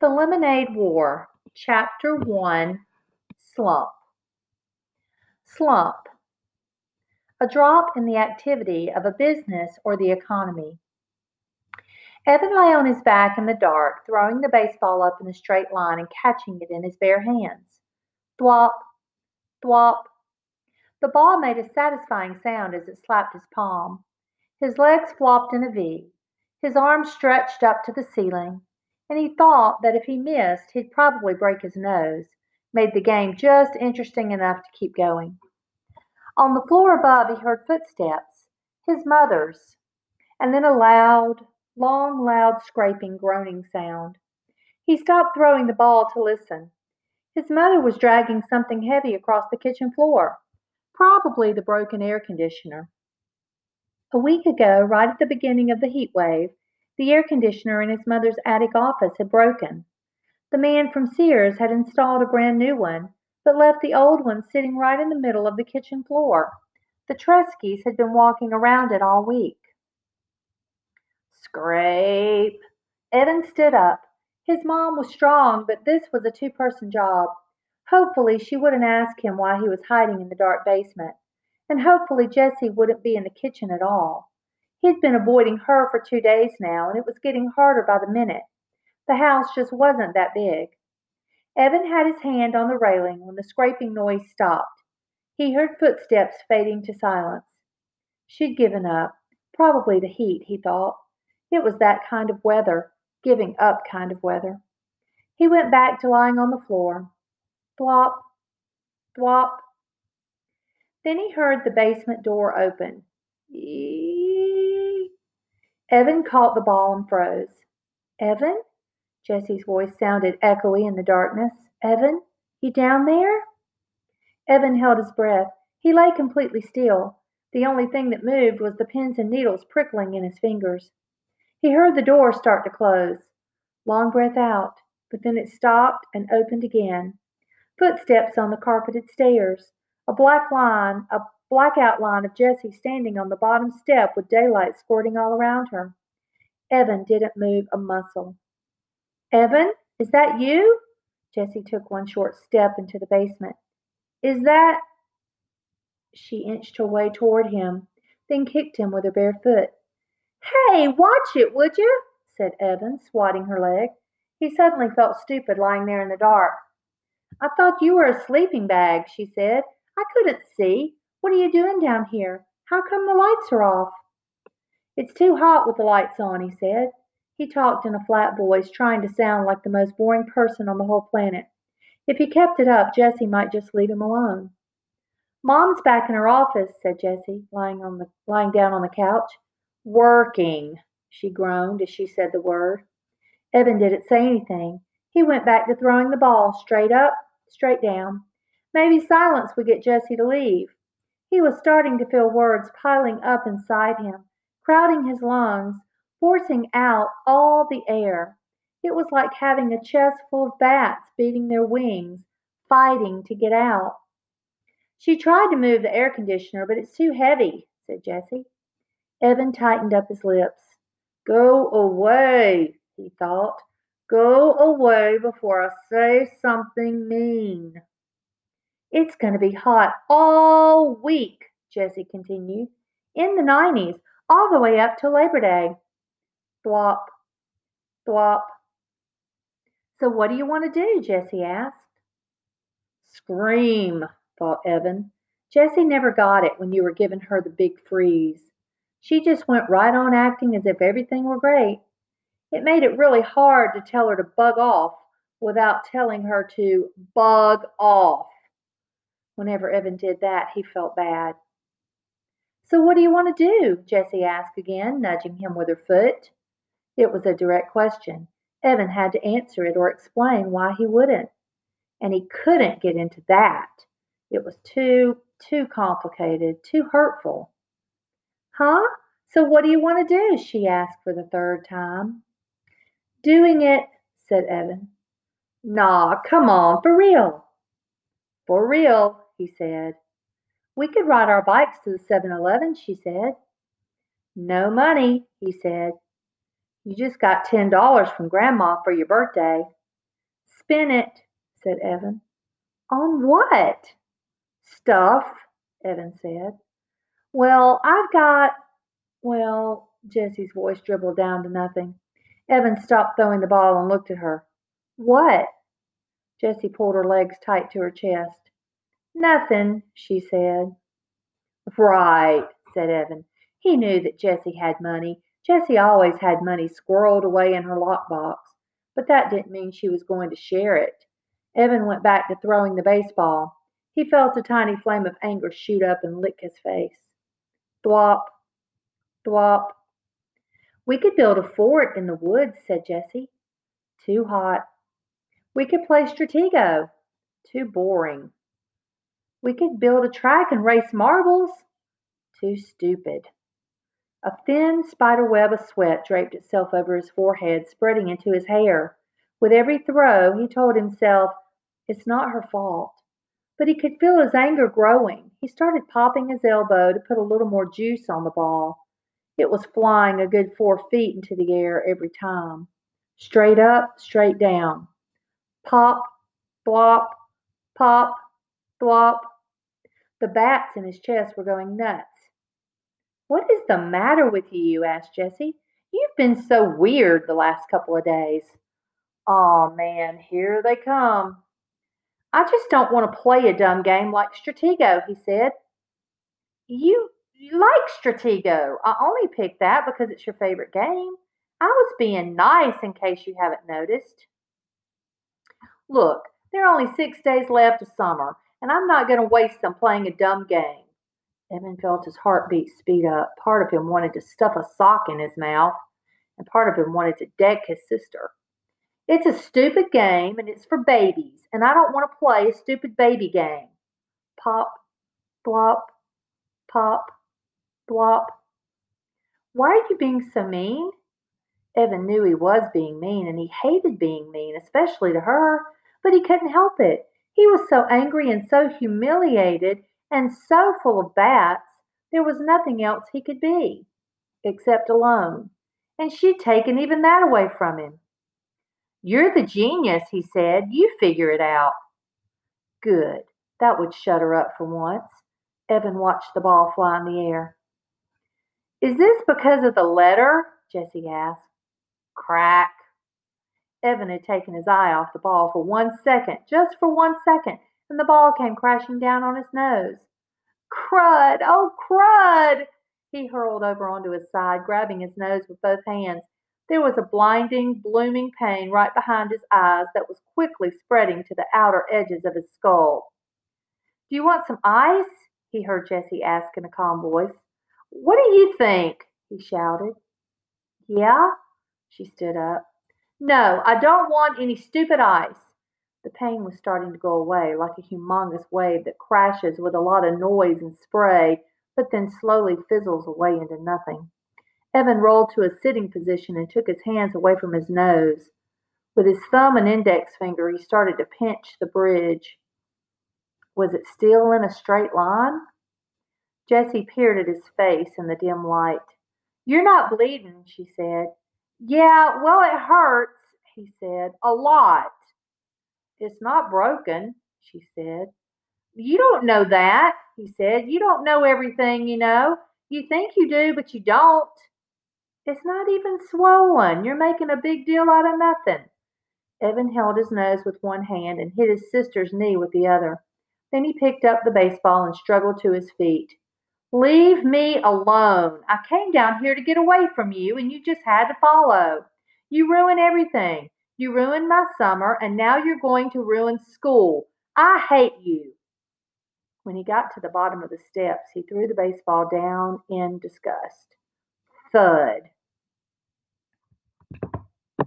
The Lemonade War, Chapter 1 Slump. Slump. A drop in the activity of a business or the economy. Evan lay on his back in the dark, throwing the baseball up in a straight line and catching it in his bare hands. Thwop, thwop. The ball made a satisfying sound as it slapped his palm. His legs flopped in a V. His arms stretched up to the ceiling and he thought that if he missed, he'd probably break his nose, made the game just interesting enough to keep going. On the floor above, he heard footsteps, his mother's, and then a loud, long, loud scraping, groaning sound. He stopped throwing the ball to listen. His mother was dragging something heavy across the kitchen floor, probably the broken air conditioner. A week ago, right at the beginning of the heat wave, the air conditioner in his mother's attic office had broken. The man from Sears had installed a brand new one, but left the old one sitting right in the middle of the kitchen floor. The Treskis had been walking around it all week. Scrape. Evan stood up. His mom was strong, but this was a two person job. Hopefully, she wouldn't ask him why he was hiding in the dark basement. And hopefully, Jessie wouldn't be in the kitchen at all. He'd been avoiding her for two days now, and it was getting harder by the minute. The house just wasn't that big. Evan had his hand on the railing when the scraping noise stopped. He heard footsteps fading to silence. She'd given up. Probably the heat, he thought. It was that kind of weather, giving up kind of weather. He went back to lying on the floor. Thwop, thwop. Then he heard the basement door open. Evan caught the ball and froze. Evan? Jessie's voice sounded echoey in the darkness. Evan? You down there? Evan held his breath. He lay completely still. The only thing that moved was the pins and needles prickling in his fingers. He heard the door start to close. Long breath out, but then it stopped and opened again. Footsteps on the carpeted stairs. A black line, a black outline of Jessie standing on the bottom step with daylight squirting all around her. Evan didn't move a muscle. Evan, is that you? Jessie took one short step into the basement. Is that? She inched her way toward him, then kicked him with her bare foot. Hey, watch it, would you? said Evan, swatting her leg. He suddenly felt stupid lying there in the dark. I thought you were a sleeping bag, she said. I couldn't see. What are you doing down here? How come the lights are off? It's too hot with the lights on, he said. He talked in a flat voice, trying to sound like the most boring person on the whole planet. If he kept it up, Jessie might just leave him alone. Mom's back in her office, said Jessie, lying on the lying down on the couch. Working, she groaned as she said the word. Evan didn't say anything. He went back to throwing the ball straight up, straight down. Maybe silence would get Jessie to leave. He was starting to feel words piling up inside him, crowding his lungs, forcing out all the air. It was like having a chest full of bats beating their wings, fighting to get out. She tried to move the air conditioner, but it's too heavy, said Jessie. Evan tightened up his lips. Go away, he thought. Go away before I say something mean. It's going to be hot all week, Jessie continued, in the 90s, all the way up to Labor Day. Thwop, thwop. So what do you want to do? Jessie asked. Scream, thought Evan. Jessie never got it when you were giving her the big freeze. She just went right on acting as if everything were great. It made it really hard to tell her to bug off without telling her to bug off. Whenever Evan did that, he felt bad. So, what do you want to do? Jessie asked again, nudging him with her foot. It was a direct question. Evan had to answer it or explain why he wouldn't. And he couldn't get into that. It was too, too complicated, too hurtful. Huh? So, what do you want to do? she asked for the third time. Doing it, said Evan. Nah, come on, for real. For real, he said. We could ride our bikes to the 7 Eleven, she said. No money, he said. You just got $10 from Grandma for your birthday. spin it, said Evan. On what? Stuff, Evan said. Well, I've got. Well, Jessie's voice dribbled down to nothing. Evan stopped throwing the ball and looked at her. What? Jessie pulled her legs tight to her chest. Nothing, she said. Right, said Evan. He knew that Jessie had money. Jessie always had money squirreled away in her lockbox, but that didn't mean she was going to share it. Evan went back to throwing the baseball. He felt a tiny flame of anger shoot up and lick his face. Thwop, thwop. We could build a fort in the woods, said Jessie. Too hot. We could play Stratego. Too boring. We could build a track and race marbles. Too stupid. A thin spider web of sweat draped itself over his forehead, spreading into his hair. With every throw, he told himself, It's not her fault. But he could feel his anger growing. He started popping his elbow to put a little more juice on the ball. It was flying a good four feet into the air every time. Straight up, straight down. Pop, blop, pop, blop. The bats in his chest were going nuts. What is the matter with you? asked Jessie. You've been so weird the last couple of days. Oh man, here they come. I just don't want to play a dumb game like Stratego, he said. You, you like Stratego. I only picked that because it's your favorite game. I was being nice in case you haven't noticed. Look, there are only six days left of summer, and I'm not going to waste them playing a dumb game. Evan felt his heartbeat speed up. Part of him wanted to stuff a sock in his mouth, and part of him wanted to deck his sister. It's a stupid game, and it's for babies, and I don't want to play a stupid baby game. Pop, blop, pop, blop. Why are you being so mean? Evan knew he was being mean, and he hated being mean, especially to her, but he couldn't help it. He was so angry and so humiliated and so full of bats, there was nothing else he could be, except alone. And she'd taken even that away from him. You're the genius, he said. You figure it out. Good. That would shut her up for once. Evan watched the ball fly in the air. Is this because of the letter? Jessie asked. Crack. Evan had taken his eye off the ball for one second, just for one second, and the ball came crashing down on his nose. Crud! Oh, crud! He hurled over onto his side, grabbing his nose with both hands. There was a blinding, blooming pain right behind his eyes that was quickly spreading to the outer edges of his skull. Do you want some ice? he heard Jessie ask in a calm voice. What do you think? he shouted. Yeah? She stood up. No, I don't want any stupid ice. The pain was starting to go away like a humongous wave that crashes with a lot of noise and spray, but then slowly fizzles away into nothing. Evan rolled to a sitting position and took his hands away from his nose. With his thumb and index finger, he started to pinch the bridge. Was it still in a straight line? Jessie peered at his face in the dim light. You're not bleeding, she said. Yeah, well, it hurts, he said. A lot. It's not broken, she said. You don't know that, he said. You don't know everything, you know. You think you do, but you don't. It's not even swollen. You're making a big deal out of nothing. Evan held his nose with one hand and hit his sister's knee with the other. Then he picked up the baseball and struggled to his feet. Leave me alone. I came down here to get away from you, and you just had to follow. You ruin everything. You ruined my summer, and now you're going to ruin school. I hate you. When he got to the bottom of the steps, he threw the baseball down in disgust. Thud.